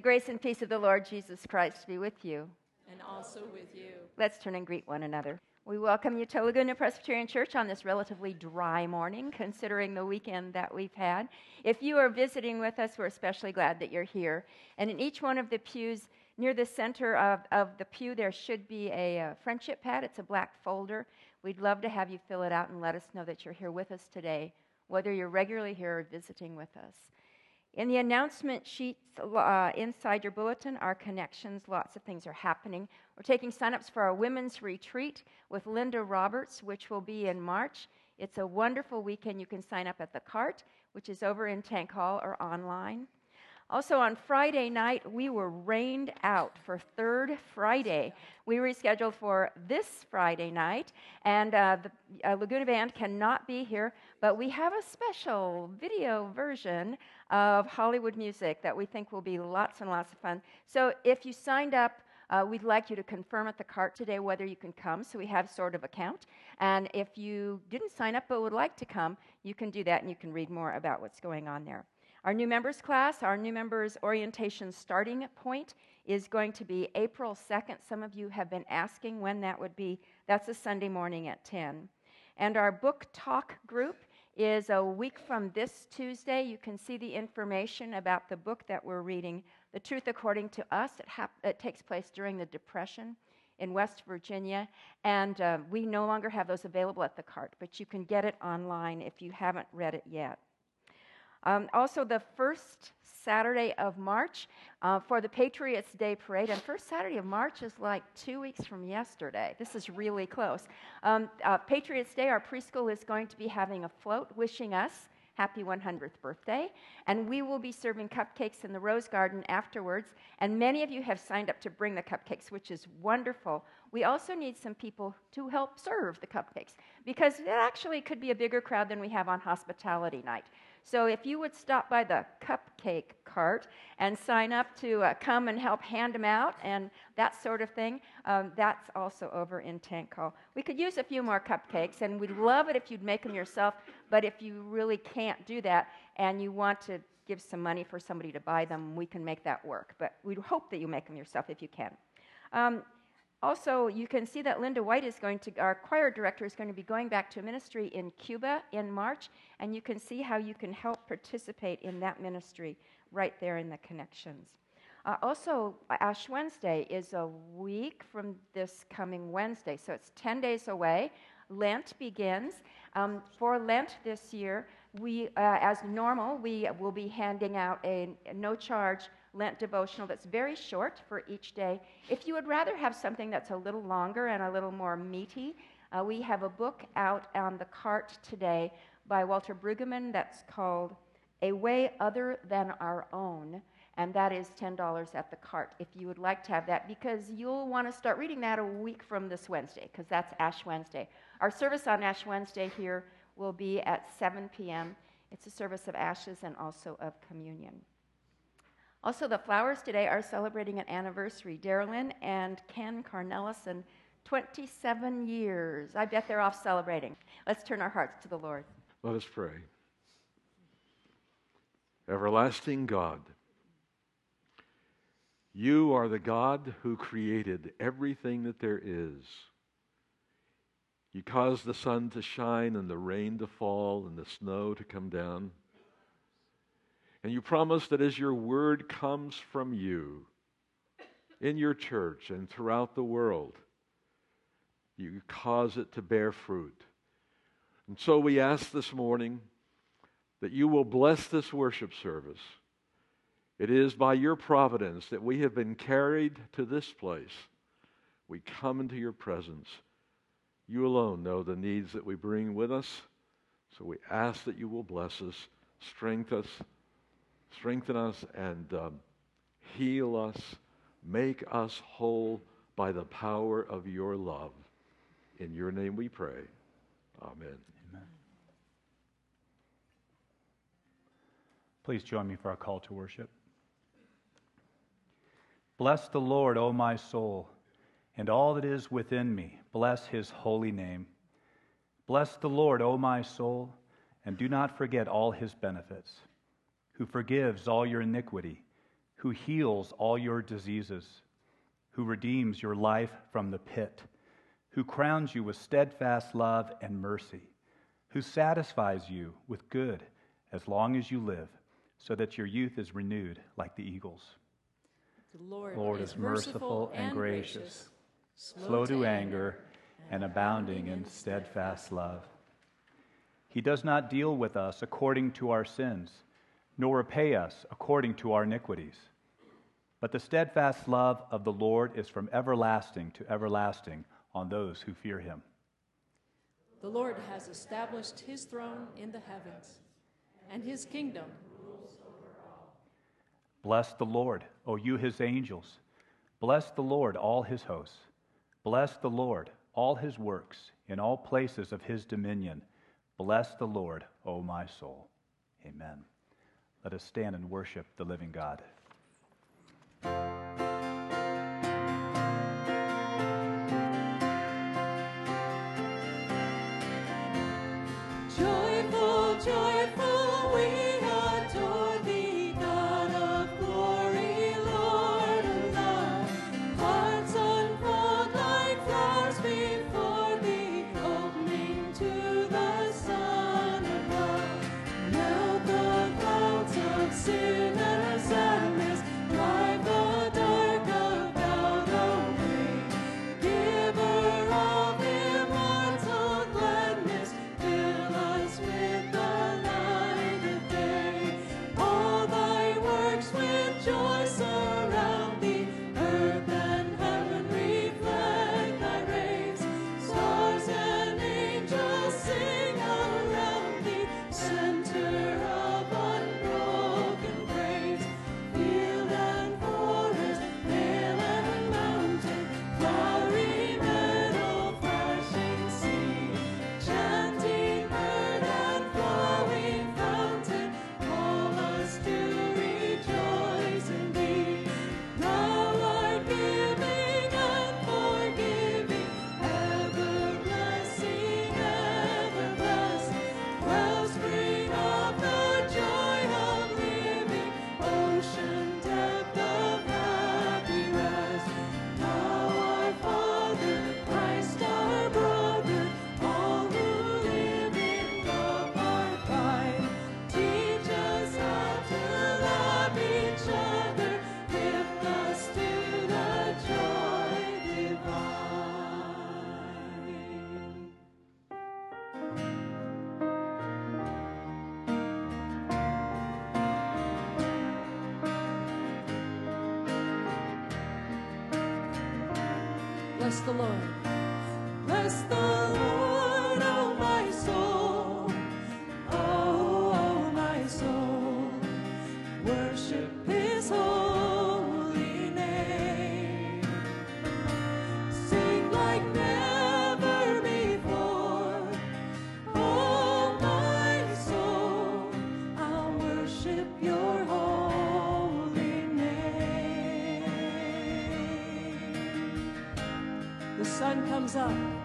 grace and peace of the Lord Jesus Christ be with you. And also with you. Let's turn and greet one another. We welcome you to Laguna Presbyterian Church on this relatively dry morning, considering the weekend that we've had. If you are visiting with us, we're especially glad that you're here. And in each one of the pews, near the center of, of the pew, there should be a, a friendship pad. It's a black folder. We'd love to have you fill it out and let us know that you're here with us today, whether you're regularly here or visiting with us. In the announcement sheets uh, inside your bulletin are connections. Lots of things are happening. We're taking signups for our women's retreat with Linda Roberts, which will be in March. It's a wonderful weekend. You can sign up at the cart, which is over in Tank Hall or online. Also, on Friday night, we were rained out for Third Friday. We rescheduled for this Friday night, and uh, the uh, Laguna Band cannot be here, but we have a special video version of Hollywood music that we think will be lots and lots of fun. So, if you signed up, uh, we'd like you to confirm at the cart today whether you can come so we have sort of a count. And if you didn't sign up but would like to come, you can do that and you can read more about what's going on there. Our new members class, our new members orientation starting point is going to be April 2nd. Some of you have been asking when that would be. That's a Sunday morning at 10. And our book talk group is a week from this Tuesday. You can see the information about the book that we're reading, The Truth According to Us. It, hap- it takes place during the Depression in West Virginia, and uh, we no longer have those available at the cart, but you can get it online if you haven't read it yet. Um, also, the first Saturday of March uh, for the Patriots Day Parade. And first Saturday of March is like two weeks from yesterday. This is really close. Um, uh, Patriots Day, our preschool is going to be having a float wishing us happy 100th birthday. And we will be serving cupcakes in the Rose Garden afterwards. And many of you have signed up to bring the cupcakes, which is wonderful. We also need some people to help serve the cupcakes because it actually could be a bigger crowd than we have on hospitality night. So if you would stop by the cupcake cart and sign up to uh, come and help hand them out and that sort of thing, um, that's also over in Tank Hall. We could use a few more cupcakes, and we'd love it if you'd make them yourself. But if you really can't do that and you want to give some money for somebody to buy them, we can make that work. But we'd hope that you make them yourself if you can. Um, also, you can see that Linda White is going to, our choir director, is going to be going back to ministry in Cuba in March, and you can see how you can help participate in that ministry right there in the connections. Uh, also, Ash Wednesday is a week from this coming Wednesday, so it's 10 days away. Lent begins. Um, for Lent this year, we, uh, as normal, we will be handing out a, a no charge Lent devotional that's very short for each day. If you would rather have something that's a little longer and a little more meaty, uh, we have a book out on the cart today by Walter Brueggemann that's called A Way Other Than Our Own, and that is $10 at the cart if you would like to have that, because you'll want to start reading that a week from this Wednesday, because that's Ash Wednesday. Our service on Ash Wednesday here will be at 7 p.m. It's a service of ashes and also of communion. Also, the flowers today are celebrating an anniversary. Darylyn and Ken Carnellison, 27 years. I bet they're off celebrating. Let's turn our hearts to the Lord. Let us pray. Everlasting God, you are the God who created everything that there is. You caused the sun to shine and the rain to fall and the snow to come down. And you promise that as your word comes from you in your church and throughout the world, You cause it to bear fruit. And so we ask this morning that you will bless this worship service. It is by your providence that we have been carried to this place. We come into your presence. You alone know the needs that we bring with us. So we ask that you will bless us, strengthen us, strengthen us, and um, heal us, make us whole by the power of your love. In your name we pray. Amen. Amen. Please join me for our call to worship. Bless the Lord, O my soul, and all that is within me. Bless his holy name. Bless the Lord, O my soul, and do not forget all his benefits, who forgives all your iniquity, who heals all your diseases, who redeems your life from the pit, who crowns you with steadfast love and mercy, who satisfies you with good as long as you live, so that your youth is renewed like the eagles. The Lord, Lord is merciful and gracious, slow to anger, and abounding in steadfast love. He does not deal with us according to our sins, nor repay us according to our iniquities. But the steadfast love of the Lord is from everlasting to everlasting on those who fear him. The Lord has established his throne in the heavens, and his kingdom rules over all. Bless the Lord, O you his angels. Bless the Lord, all his hosts. Bless the Lord, all his works, in all places of his dominion. Bless the Lord, O my soul. Amen. Let us stand and worship the living God. Bless the Lord. Comes up.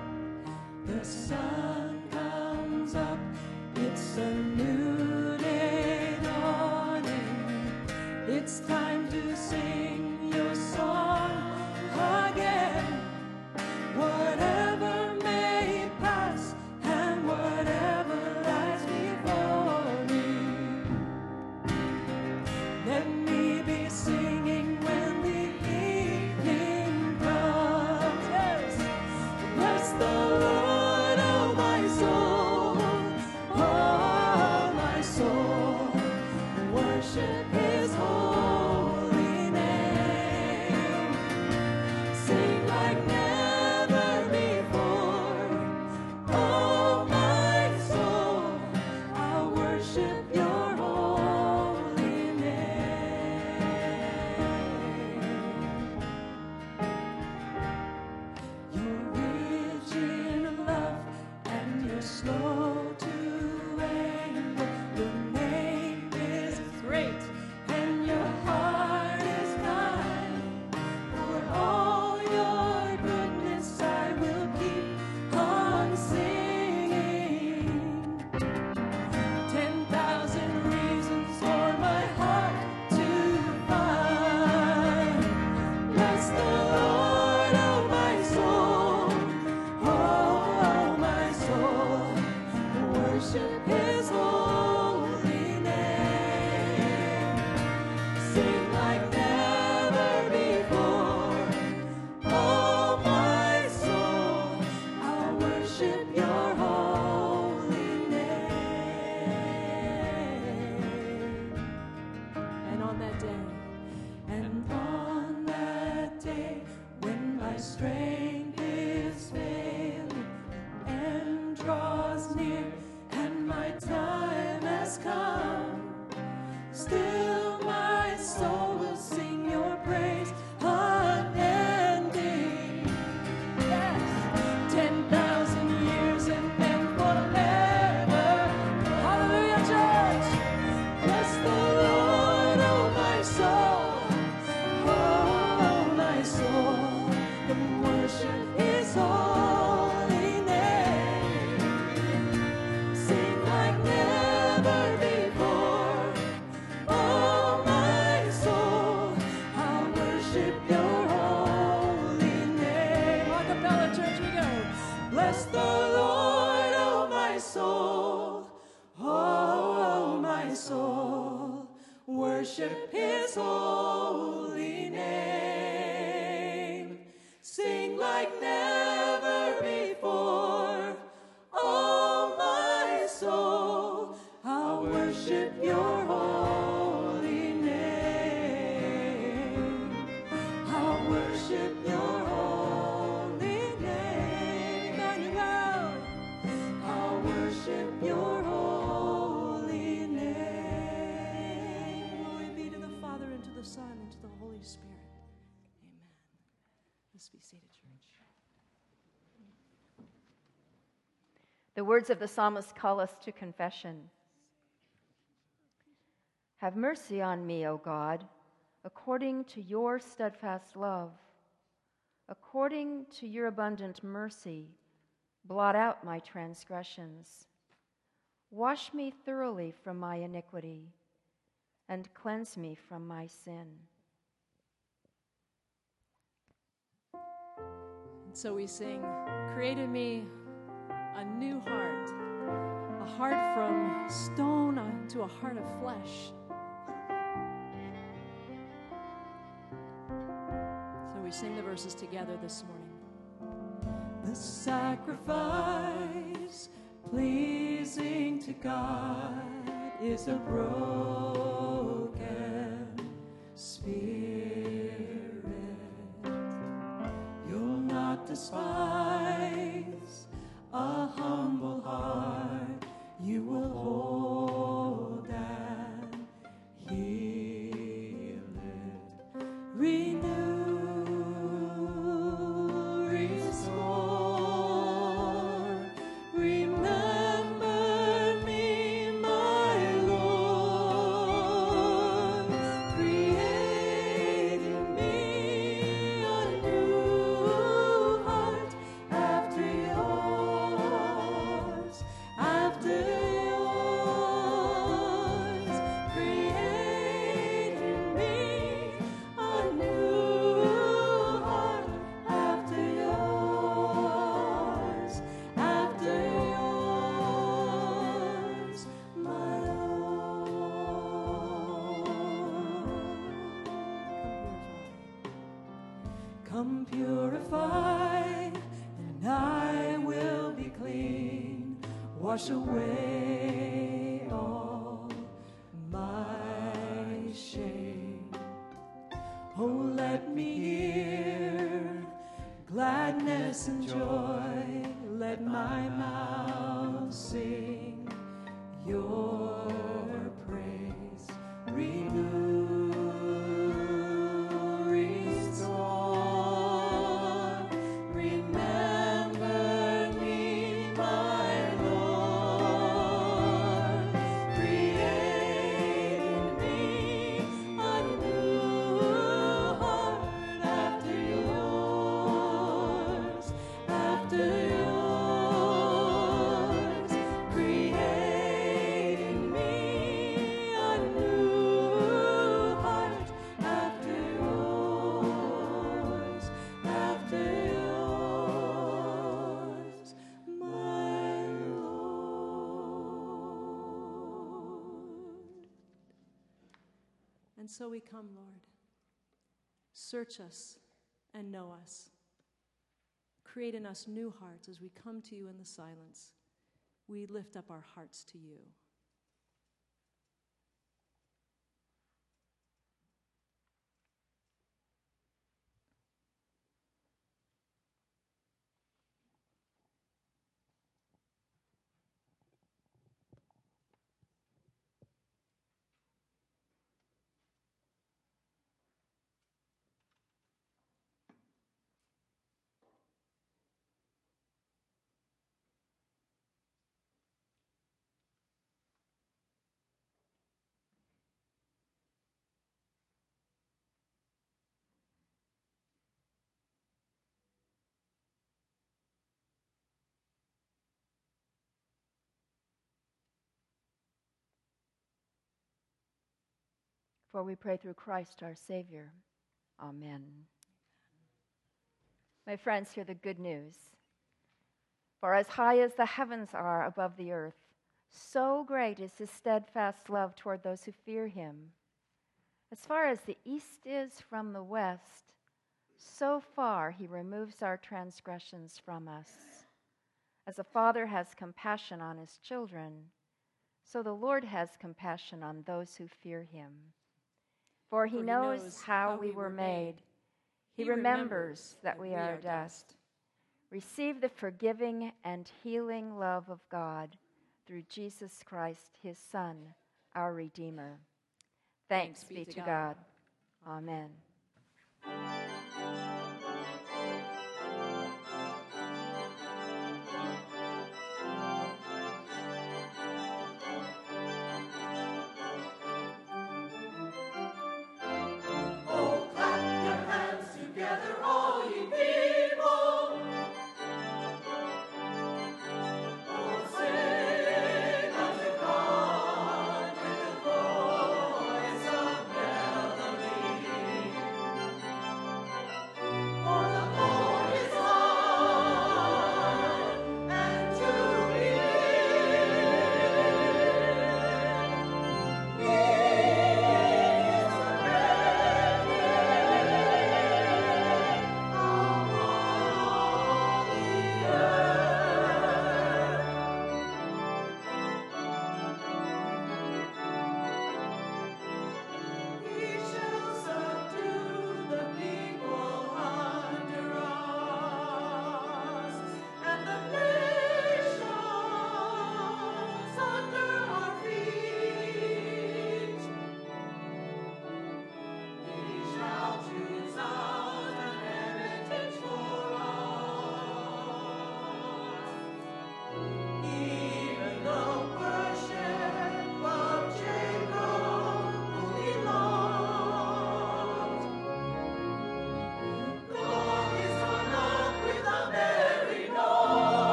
The words of the psalmist call us to confession. Have mercy on me, O God, according to your steadfast love. According to your abundant mercy, blot out my transgressions. Wash me thoroughly from my iniquity and cleanse me from my sin. And so we sing, Create in me a new heart, a heart from stone to a heart of flesh. So we sing the verses together this morning. The sacrifice pleasing to God is a broken spirit. So we come, Lord. Search us and know us. create in us new hearts as we come to you in the silence. We lift up our hearts to you. For we pray through Christ our Savior. Amen. My friends, hear the good news. For as high as the heavens are above the earth, so great is his steadfast love toward those who fear him. As far as the east is from the west, so far he removes our transgressions from us. As a father has compassion on his children, so the Lord has compassion on those who fear him. For he, For he knows, knows how, we we were made. He, remembers remembers that we are dust. Receive the forgiving and healing love of God through Jesus Christ, his Son, our Redeemer. Thanks, be, to God. Amen.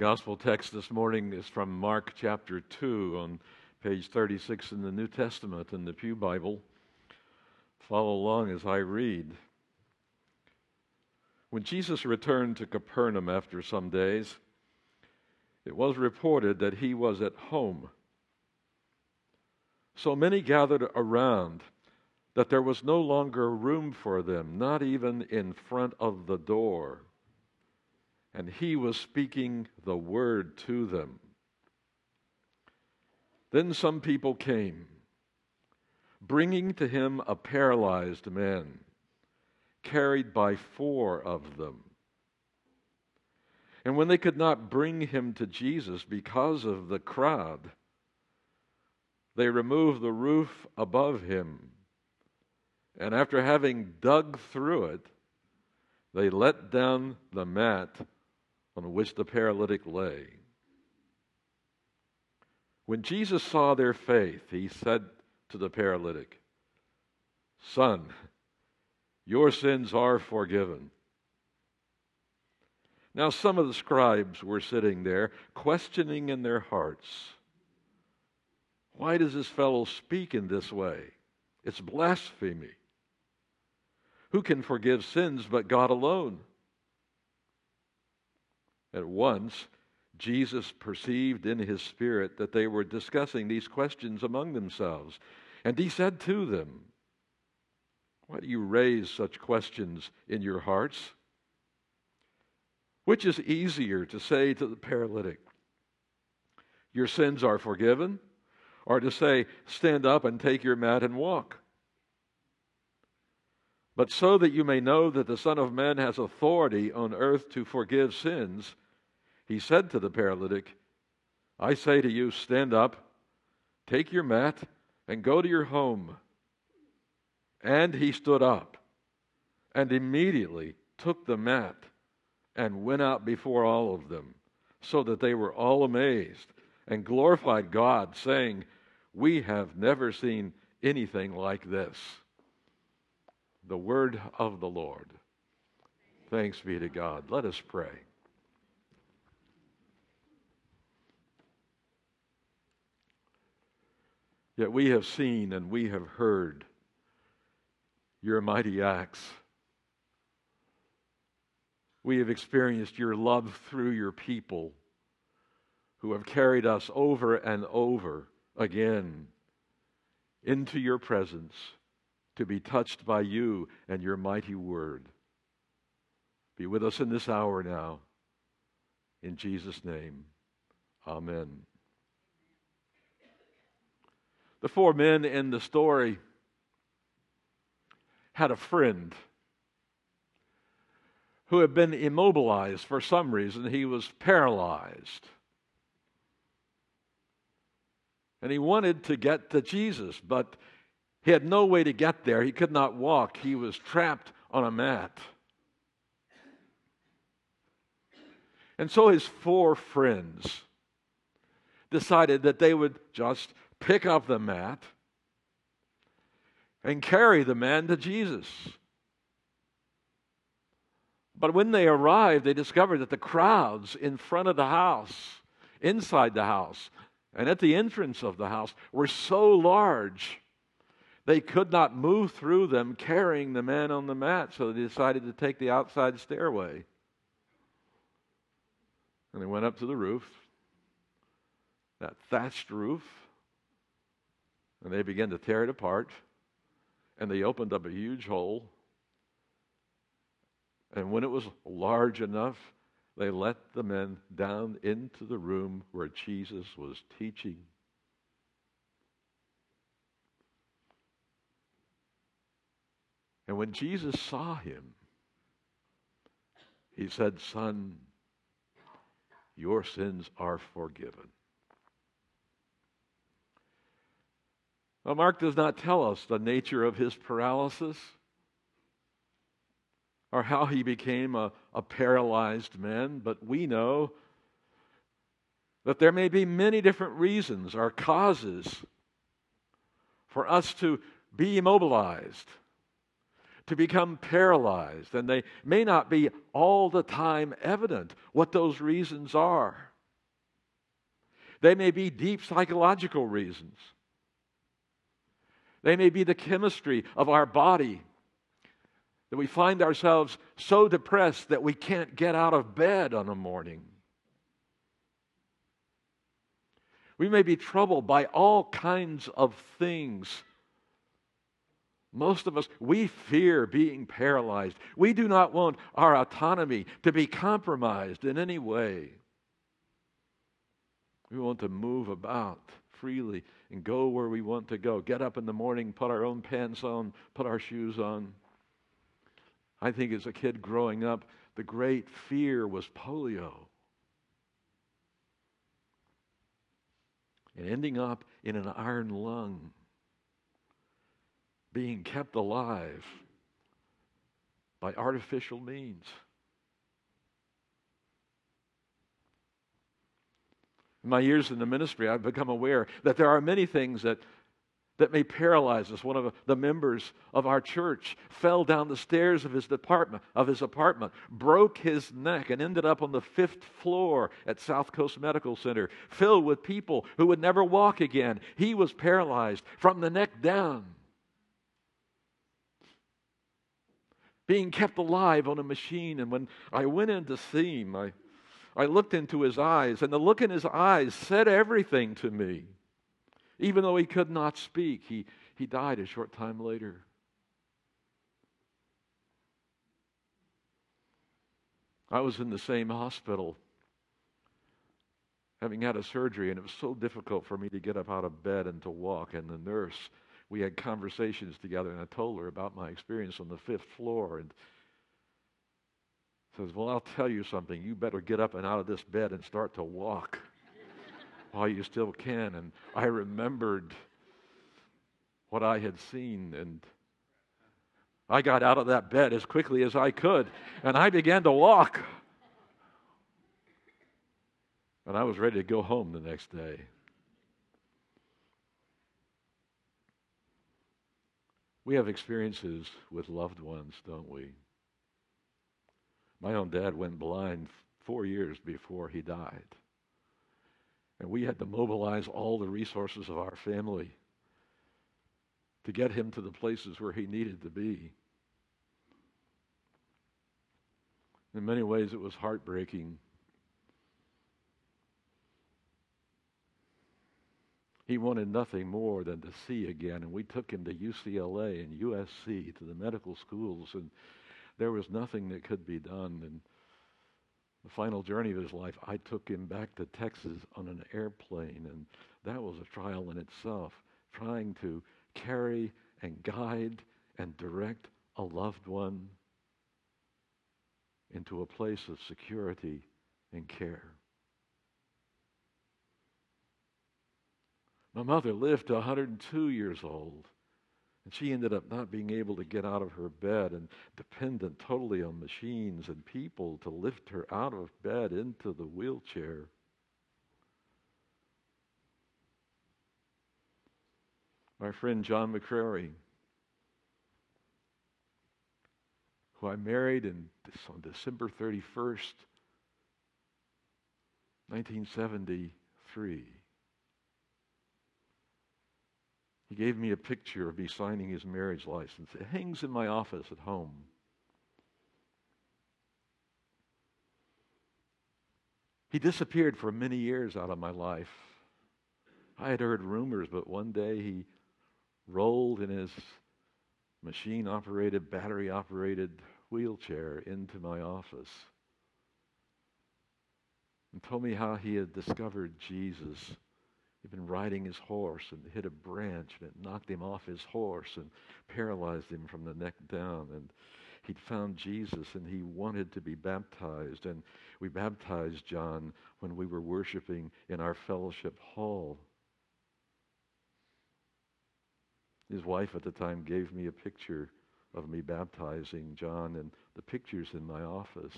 Gospel text this morning is from Mark chapter 2 on page 36 in the New Testament in the Pew Bible. Follow along as I read. When Jesus returned to Capernaum after some days, it was reported that he was at home. So many gathered around that there was no longer room for them, not even in front of the door and he was speaking the word to them. Then some people came, bringing to him a paralyzed man, carried by four of them. And when they could not bring him to Jesus because of the crowd, they removed the roof above him. And after having dug through it, they let down the mat on which the paralytic lay. When Jesus saw their faith, he said to the paralytic, Son, your sins are forgiven. Now, some of the scribes were sitting there, questioning in their hearts, Why does this fellow speak in this way? It's blasphemy. Who can forgive sins but God alone? At once, Jesus perceived in his spirit that they were discussing these questions among themselves. And he said to them, Why do you raise such questions in your hearts? Which is easier to say to the paralytic, Your sins are forgiven, or to say, Stand up and take your mat and walk? But so that you may know that the Son of Man has authority on earth to forgive sins, he said to the paralytic, I say to you, stand up, take your mat, and go to your home. And he stood up and immediately took the mat and went out before all of them, so that they were all amazed and glorified God, saying, We have never seen anything like this. The word of the Lord. Thanks be to God. Let us pray. Yet we have seen and we have heard your mighty acts. We have experienced your love through your people who have carried us over and over again into your presence to be touched by you and your mighty word. Be with us in this hour now. In Jesus' name, amen. The four men in the story had a friend who had been immobilized for some reason. He was paralyzed. And he wanted to get to Jesus, but he had no way to get there. He could not walk, he was trapped on a mat. And so his four friends decided that they would just pick up the mat and carry the man to Jesus. But when they arrived, they discovered that the crowds in front of the house, inside the house, and at the entrance of the house were so large they could not move through them carrying the man on the mat, so they decided to take the outside stairway. And they went up to the roof, that thatched roof, and they began to tear it apart. And they opened up a huge hole. And when it was large enough, they let the men down into the room where Jesus was teaching. And when Jesus saw him, he said, Son, your sins are forgiven. Well, Mark does not tell us the nature of his paralysis or how he became a, a paralyzed man, but we know that there may be many different reasons or causes for us to be immobilized, to become paralyzed, and they may not be all the time evident what those reasons are. They may be deep psychological reasons. They may be the chemistry of our body that we find ourselves so depressed that we can't get out of bed on a morning. We may be troubled by all kinds of things. Most of us, we fear being paralyzed. We do not want our autonomy to be compromised in any way. We want to move about freely and go where we want to go. Get up in the morning, put our own pants on, put our shoes on. I think as a kid growing up, the great fear was polio. And ending up in an iron lung, being kept alive by artificial means. In my years in the ministry, I've become aware that there are many things that, that may paralyze us. One of the members of our church fell down the stairs of his department, of his apartment, broke his neck, and ended up on the fifth floor at South Coast Medical Center, filled with people who would never walk again. He was paralyzed from the neck down. Being kept alive on a machine, and when I went in to see him, I I looked into his eyes, and the look in his eyes said everything to me. Even though he could not speak, he, he died a short time later. I was in the same hospital having had a surgery, and it was so difficult for me to get up out of bed and to walk. And the nurse, we had conversations together, and I told her about my experience on the fifth floor. And says, Well, I'll tell you something. You better get up and out of this bed and start to walk while you still can. And I remembered what I had seen, and I got out of that bed as quickly as I could, and I began to walk. And I was ready to go home the next day. We have experiences with loved ones, don't we? My own dad went blind four years before he died. And we had to mobilize all the resources of our family to get him to the places where he needed to be. In many ways, it was heartbreaking. He wanted nothing more than to see again, and we took him to UCLA and USC, to the medical schools, and there was nothing that could be done. And the final journey of his life, I took him back to Texas on an airplane, and that was a trial in itself, trying to carry and guide and direct a loved one into a place of security and care. My mother lived to 102 years old. And she ended up not being able to get out of her bed and dependent totally on machines and people to lift her out of bed into the wheelchair. My friend John McCrary, who I married in, on December 31st, 1973. He gave me a picture of me signing his marriage license. It hangs in my office at home. He disappeared for many years out of my life. I had heard rumors, but one day he rolled in his machine operated, battery operated wheelchair into my office and told me how he had discovered Jesus He'd been riding his horse and hit a branch and it knocked him off his horse and paralyzed him from the neck down. And he'd found Jesus and he wanted to be baptized. And we baptized John when we were worshiping in our fellowship hall. His wife at the time gave me a picture of me baptizing John, and the picture's in my office.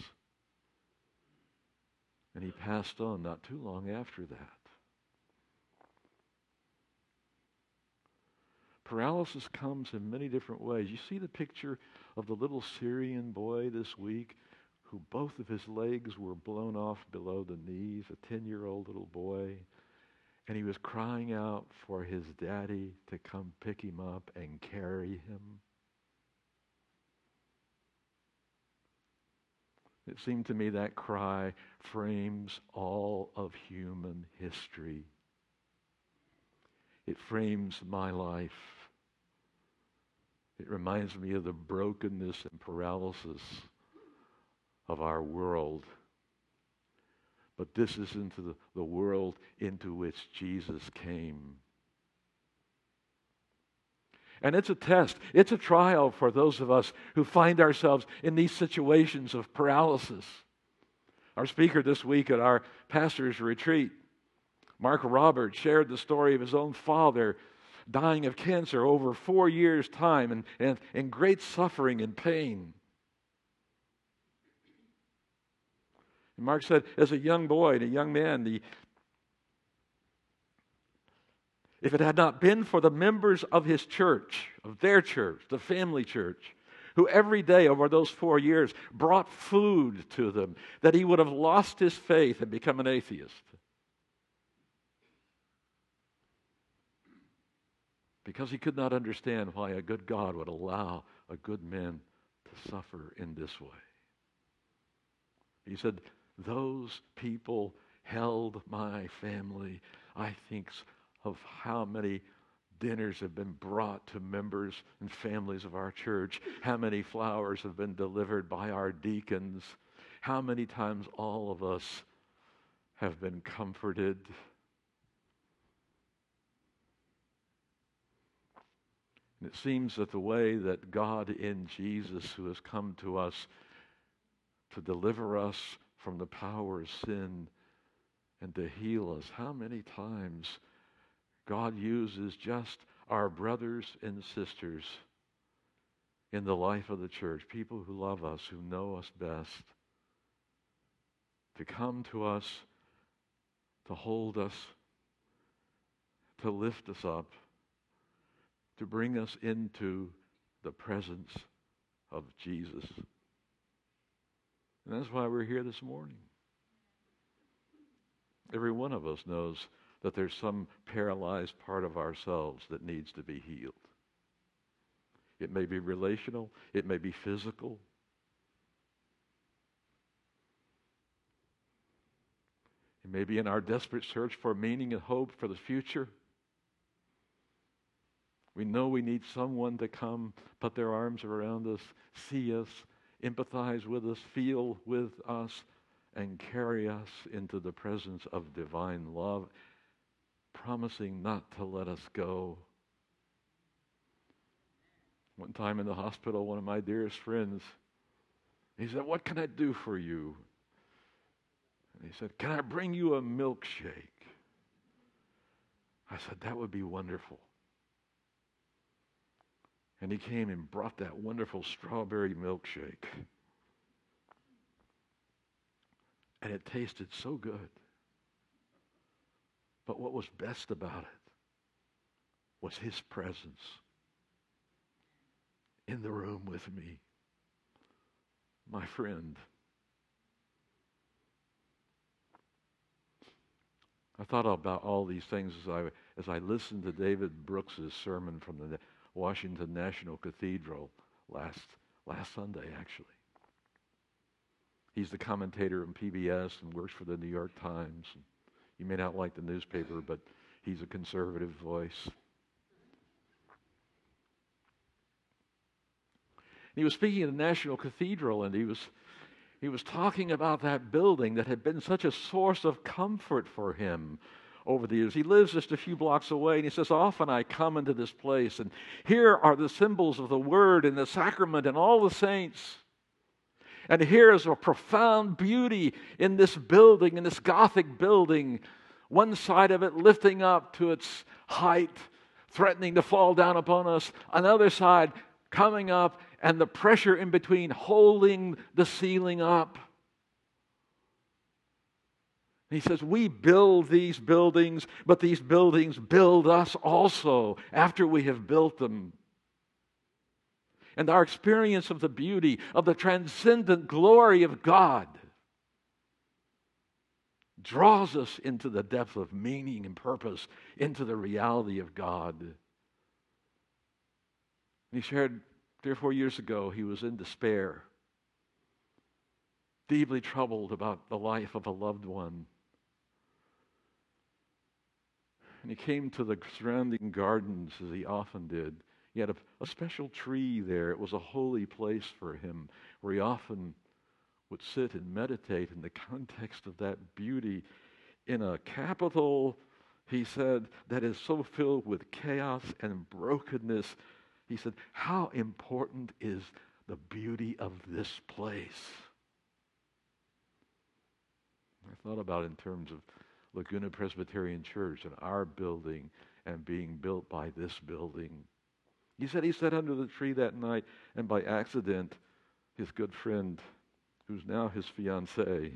And he passed on not too long after that. Paralysis comes in many different ways. You see the picture of the little Syrian boy this week who both of his legs were blown off below the knees, a 10 year old little boy. And he was crying out for his daddy to come pick him up and carry him. It seemed to me that cry frames all of human history. It frames my life. It reminds me of the brokenness and paralysis of our world. But this is into the, the world into which Jesus came. And it's a test, it's a trial for those of us who find ourselves in these situations of paralysis. Our speaker this week at our pastor's retreat, Mark Roberts, shared the story of his own father dying of cancer over four years' time and, and, and great suffering and pain. And Mark said, as a young boy and a young man, the, if it had not been for the members of his church, of their church, the family church, who every day over those four years brought food to them, that he would have lost his faith and become an atheist. Because he could not understand why a good God would allow a good man to suffer in this way. He said, Those people held my family. I think of how many dinners have been brought to members and families of our church, how many flowers have been delivered by our deacons, how many times all of us have been comforted. And it seems that the way that God in Jesus, who has come to us to deliver us from the power of sin and to heal us, how many times God uses just our brothers and sisters in the life of the church, people who love us, who know us best, to come to us, to hold us, to lift us up, to bring us into the presence of Jesus. And that's why we're here this morning. Every one of us knows that there's some paralyzed part of ourselves that needs to be healed. It may be relational, it may be physical. It may be in our desperate search for meaning and hope for the future. We know we need someone to come, put their arms around us, see us, empathize with us, feel with us, and carry us into the presence of divine love promising not to let us go. One time in the hospital, one of my dearest friends, he said, What can I do for you? And he said, Can I bring you a milkshake? I said, That would be wonderful. And he came and brought that wonderful strawberry milkshake. And it tasted so good. But what was best about it was his presence in the room with me, my friend. I thought about all these things as I, as I listened to David Brooks's sermon from the Washington National Cathedral last, last Sunday, actually. He's the commentator in PBS and works for the New York Times. You may not like the newspaper, but he's a conservative voice. He was speaking at the National Cathedral, and he was, he was talking about that building that had been such a source of comfort for him over the years. He lives just a few blocks away, and he says, Often I come into this place, and here are the symbols of the Word and the sacrament and all the saints. And here is a profound beauty in this building, in this Gothic building, one side of it lifting up to its height, threatening to fall down upon us, another side coming up, and the pressure in between holding the ceiling up. He says, We build these buildings, but these buildings build us also after we have built them and our experience of the beauty, of the transcendent glory of God, draws us into the depth of meaning and purpose, into the reality of God. He shared three or four years ago, he was in despair, deeply troubled about the life of a loved one. And he came to the surrounding gardens as he often did. He had a, a, special tree there. It was a holy place for him where he often would sit and meditate in the context of that beauty in a capital, he said, that is so filled with chaos and brokenness. He said, How important is the beauty of this place? I thought about in terms of Laguna Presbyterian Church and our building and being built by this building. He said he sat under the tree that night, and by accident, his good friend, who's now his fiancee,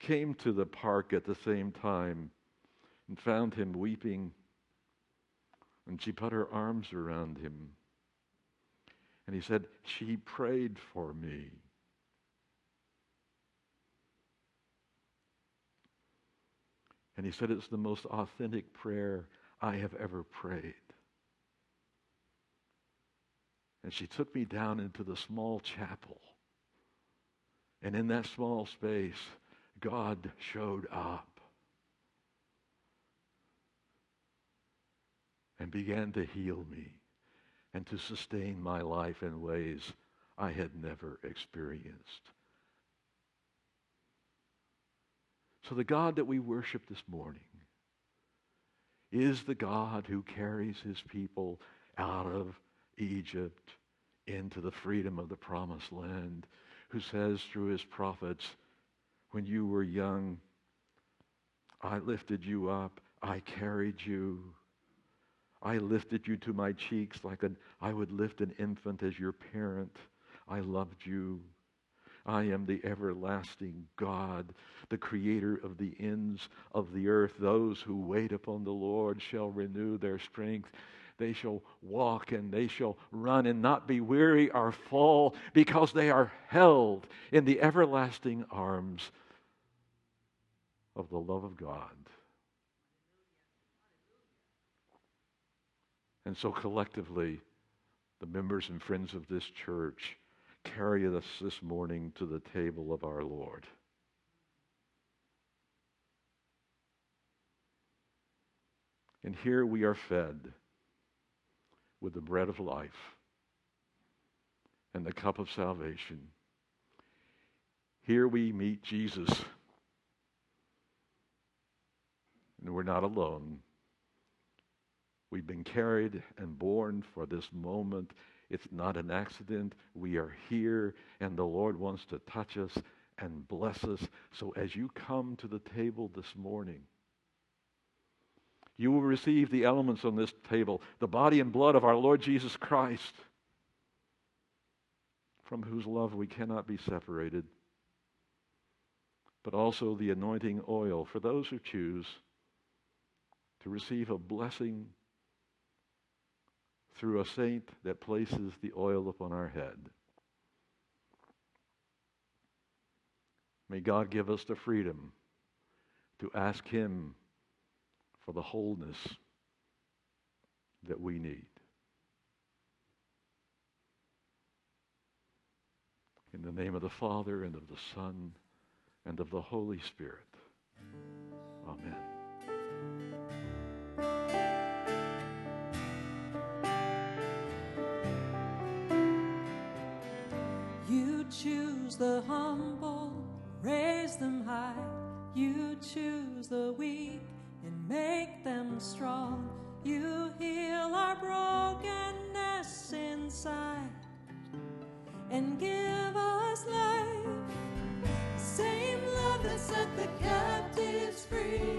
came to the park at the same time and found him weeping. And she put her arms around him. And he said, She prayed for me. And he said, It's the most authentic prayer I have ever prayed. And she took me down into the small chapel. And in that small space, God showed up and began to heal me and to sustain my life in ways I had never experienced. So, the God that we worship this morning is the God who carries his people out of Egypt into the freedom of the promised land, who says through his prophets, When you were young, I lifted you up, I carried you. I lifted you to my cheeks like an, I would lift an infant as your parent. I loved you. I am the everlasting God, the creator of the ends of the earth. Those who wait upon the Lord shall renew their strength. They shall walk and they shall run and not be weary or fall because they are held in the everlasting arms of the love of God. And so collectively, the members and friends of this church carry us this morning to the table of our Lord. And here we are fed with the bread of life and the cup of salvation. Here we meet Jesus. And we're not alone. We've been carried and born for this moment it's not an accident. We are here, and the Lord wants to touch us and bless us. So as you come to the table this morning, you will receive the elements on this table the body and blood of our Lord Jesus Christ, from whose love we cannot be separated, but also the anointing oil for those who choose to receive a blessing through a saint that places the oil upon our head. May God give us the freedom to ask Him for the wholeness that we need. In the name of the Father, and of the Son, and of the Holy Spirit. Amen. The humble, raise them high. You choose the weak and make them strong. You heal our brokenness inside and give us life. Same love that set the captives free.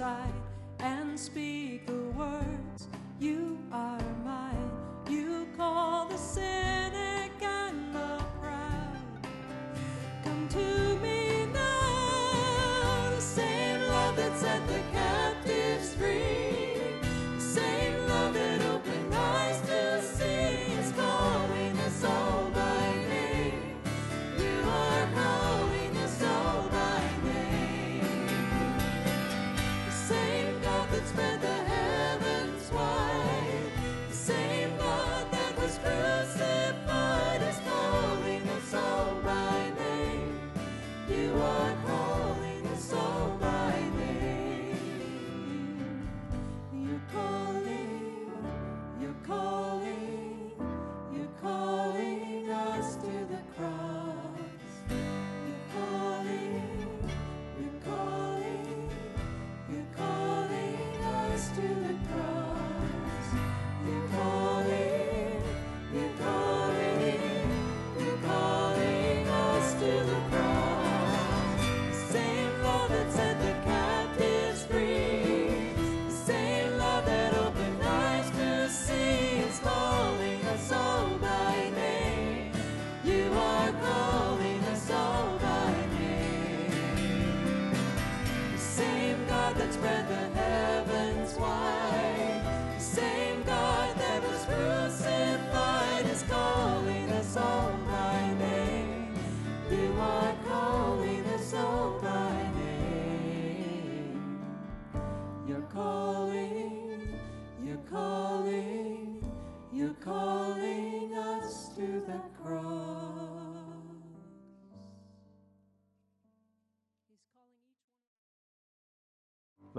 Aside and speak the words, You are mine. You call the cynic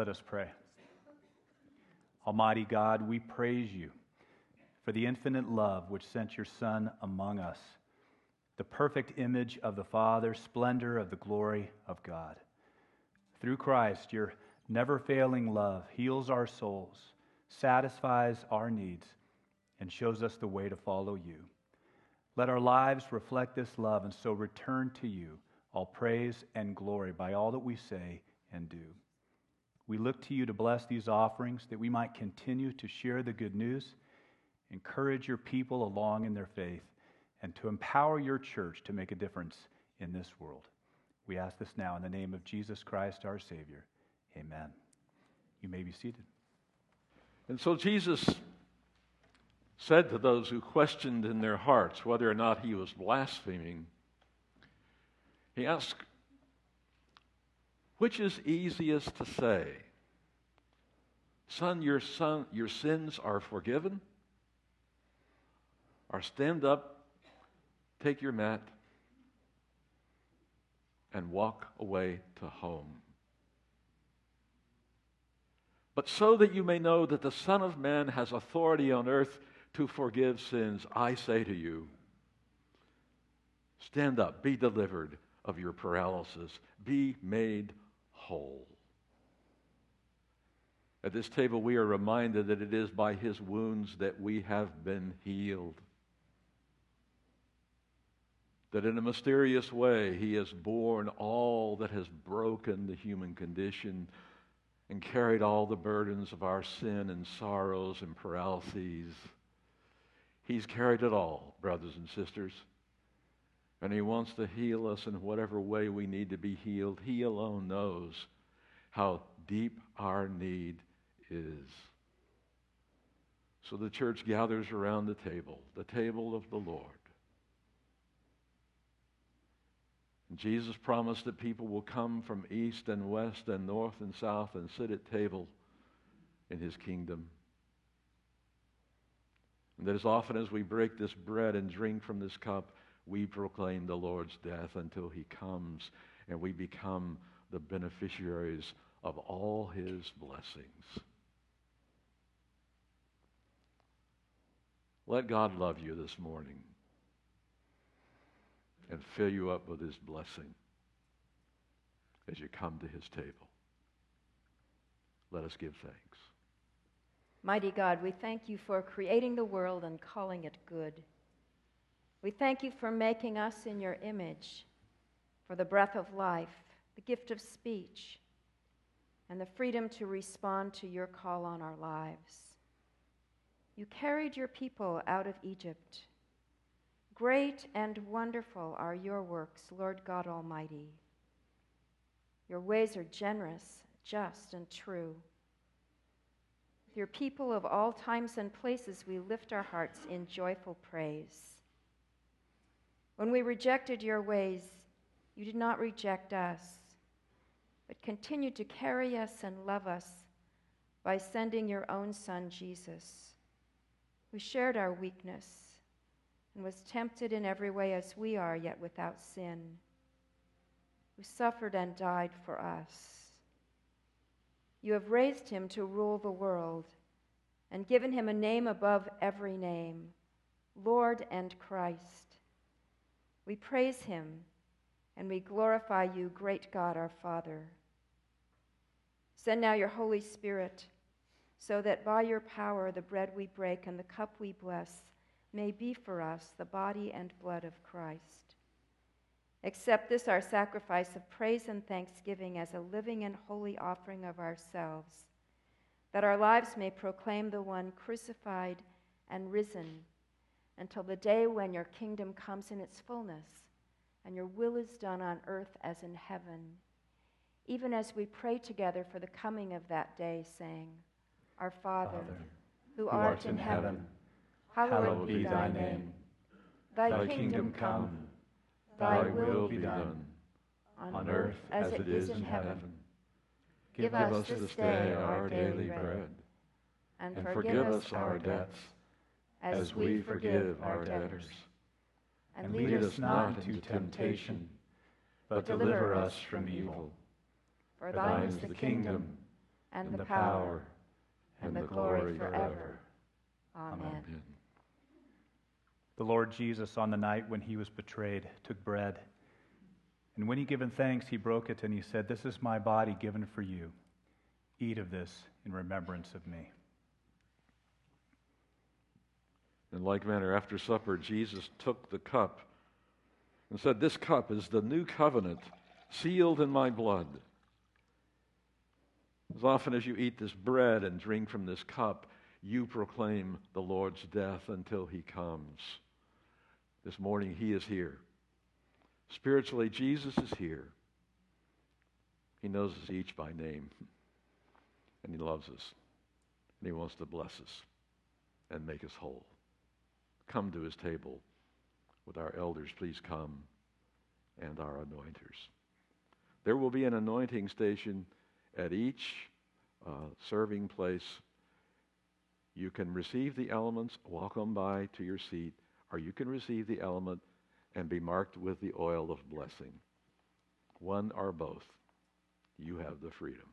Let us pray. Almighty God, we praise you for the infinite love which sent your Son among us, the perfect image of the Father, splendor of the glory of God. Through Christ, your never failing love heals our souls, satisfies our needs, and shows us the way to follow you. Let our lives reflect this love and so return to you all praise and glory by all that we say and do. We look to you to bless these offerings that we might continue to share the good news, encourage your people along in their faith, and to empower your church to make a difference in this world. We ask this now in the name of Jesus Christ, our Savior. Amen. You may be seated. And so Jesus said to those who questioned in their hearts whether or not he was blaspheming, He asked, Which is easiest to say? Son, your son, your sins are forgiven? Or stand up, take your mat, and walk away to home. But so that you may know that the Son of Man has authority on earth to forgive sins, I say to you, stand up, be delivered of your paralysis, be made whole. At this table, we are reminded that it is by his wounds that we have been healed. That in a mysterious way, he has borne all that has broken the human condition and carried all the burdens of our sin and sorrows and paralyses. He's carried it all, brothers and sisters. And He wants to heal us in whatever way we need to be healed. He alone knows how deep our need is. So the church gathers around the table, the table of the Lord. And Jesus promised that people will come from east and west and north and south and sit at table in his kingdom. And that as often as we break this bread and drink from this cup, we proclaim the Lord's death until he comes and we become the beneficiaries of all his blessings. Let God love you this morning and fill you up with his blessing as you come to his table. Let us give thanks. Mighty God, we thank you for creating the world and calling it good. We thank you for making us in your image, for the breath of life, the gift of speech, and the freedom to respond to your call on our lives. You carried your people out of Egypt. Great and wonderful are your works, Lord God Almighty. Your ways are generous, just, and true. With your people of all times and places, we lift our hearts in joyful praise. When we rejected your ways, you did not reject us, but continued to carry us and love us by sending your own Son, Jesus, who shared our weakness and was tempted in every way as we are, yet without sin, who suffered and died for us. You have raised him to rule the world and given him a name above every name, Lord and Christ. We praise him and we glorify you, great God our Father. Send now your Holy Spirit so that by your power the bread we break and the cup we bless may be for us the body and blood of Christ. Accept this, our sacrifice of praise and thanksgiving, as a living and holy offering of ourselves, that our lives may proclaim the one crucified and risen until the day when your kingdom comes in its fullness and your will is done on earth as in heaven. Even as we pray together for the coming of that day, saying, Our Father, Father, who, who art, in heaven, hallowed be thy name. Thy, kingdom come, thy will be done, on earth as it is in heaven. Give us this day our daily bread, and forgive us our debts, as we forgive our debtors. And lead us not into temptation, but deliver us from evil. For thine is the kingdom, and the power, and the glory forever. Amen. Amen. The Lord Jesus, on the night when he was betrayed, took bread. And when he given thanks, he broke it and he said, This is my body given for you. Eat of this in remembrance of me. In like manner, after supper, Jesus took the cup and said, This cup is the new covenant sealed in my blood. As often as you eat this bread and drink from this cup, you proclaim the Lord's death until he comes. This morning, he is here. Spiritually, Jesus is here. He knows us each by name, and he loves us, and he wants to bless us and make us whole come to his table with our elders. Please come and our anointers. There will be an anointing station at each uh, serving place. You can receive the elements, walk on by to your seat, or you can receive the element and be marked with the oil of blessing. One or both. You have the freedom.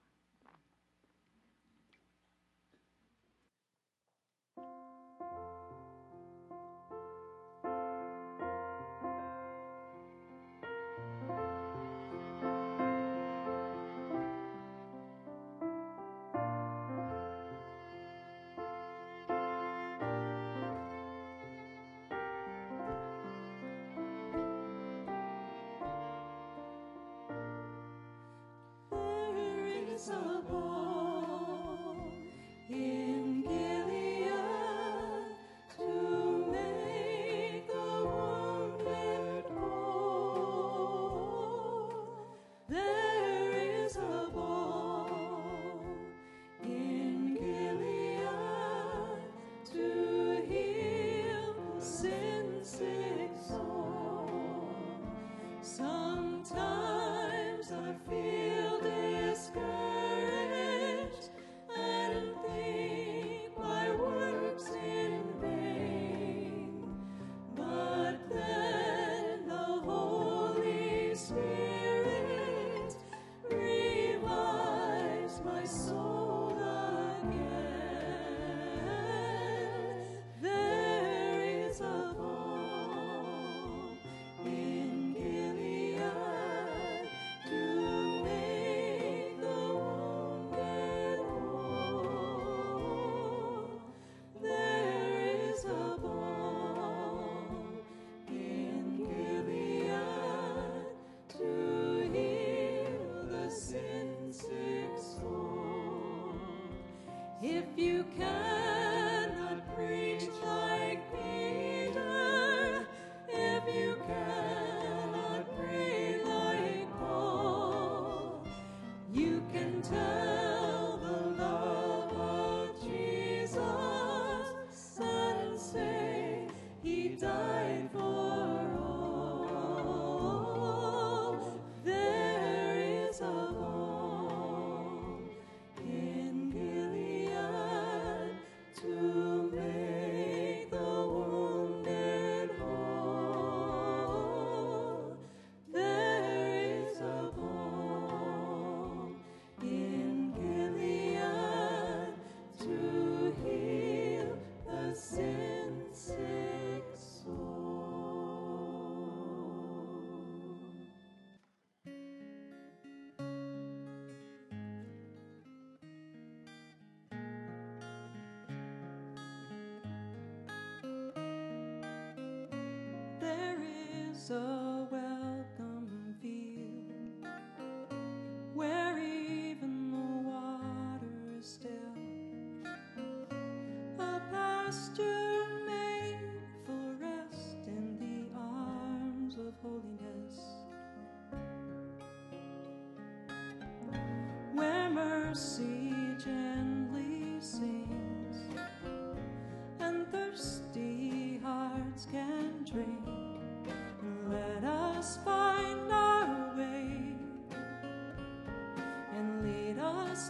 so a welcome field where even the water is still. A pasture made for rest in the arms of holiness. Where mercy gently sings and thirsty hearts can drink.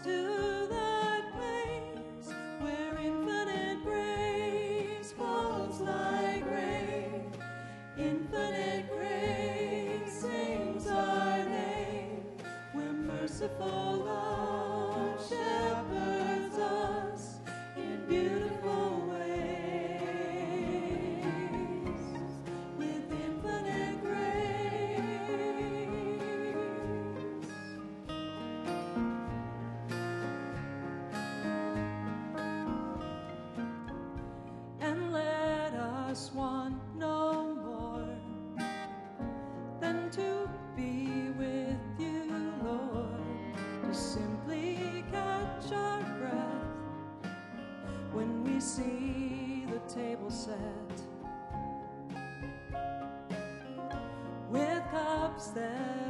to stops there.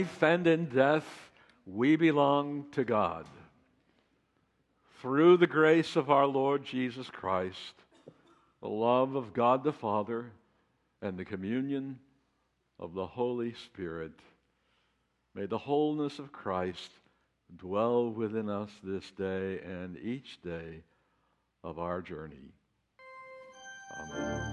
Life and in death, we belong to God. Through the grace of our Lord Jesus Christ, the love of God the Father, and the communion of the Holy Spirit, may the wholeness of Christ dwell within us this day and each day of our journey. Amen.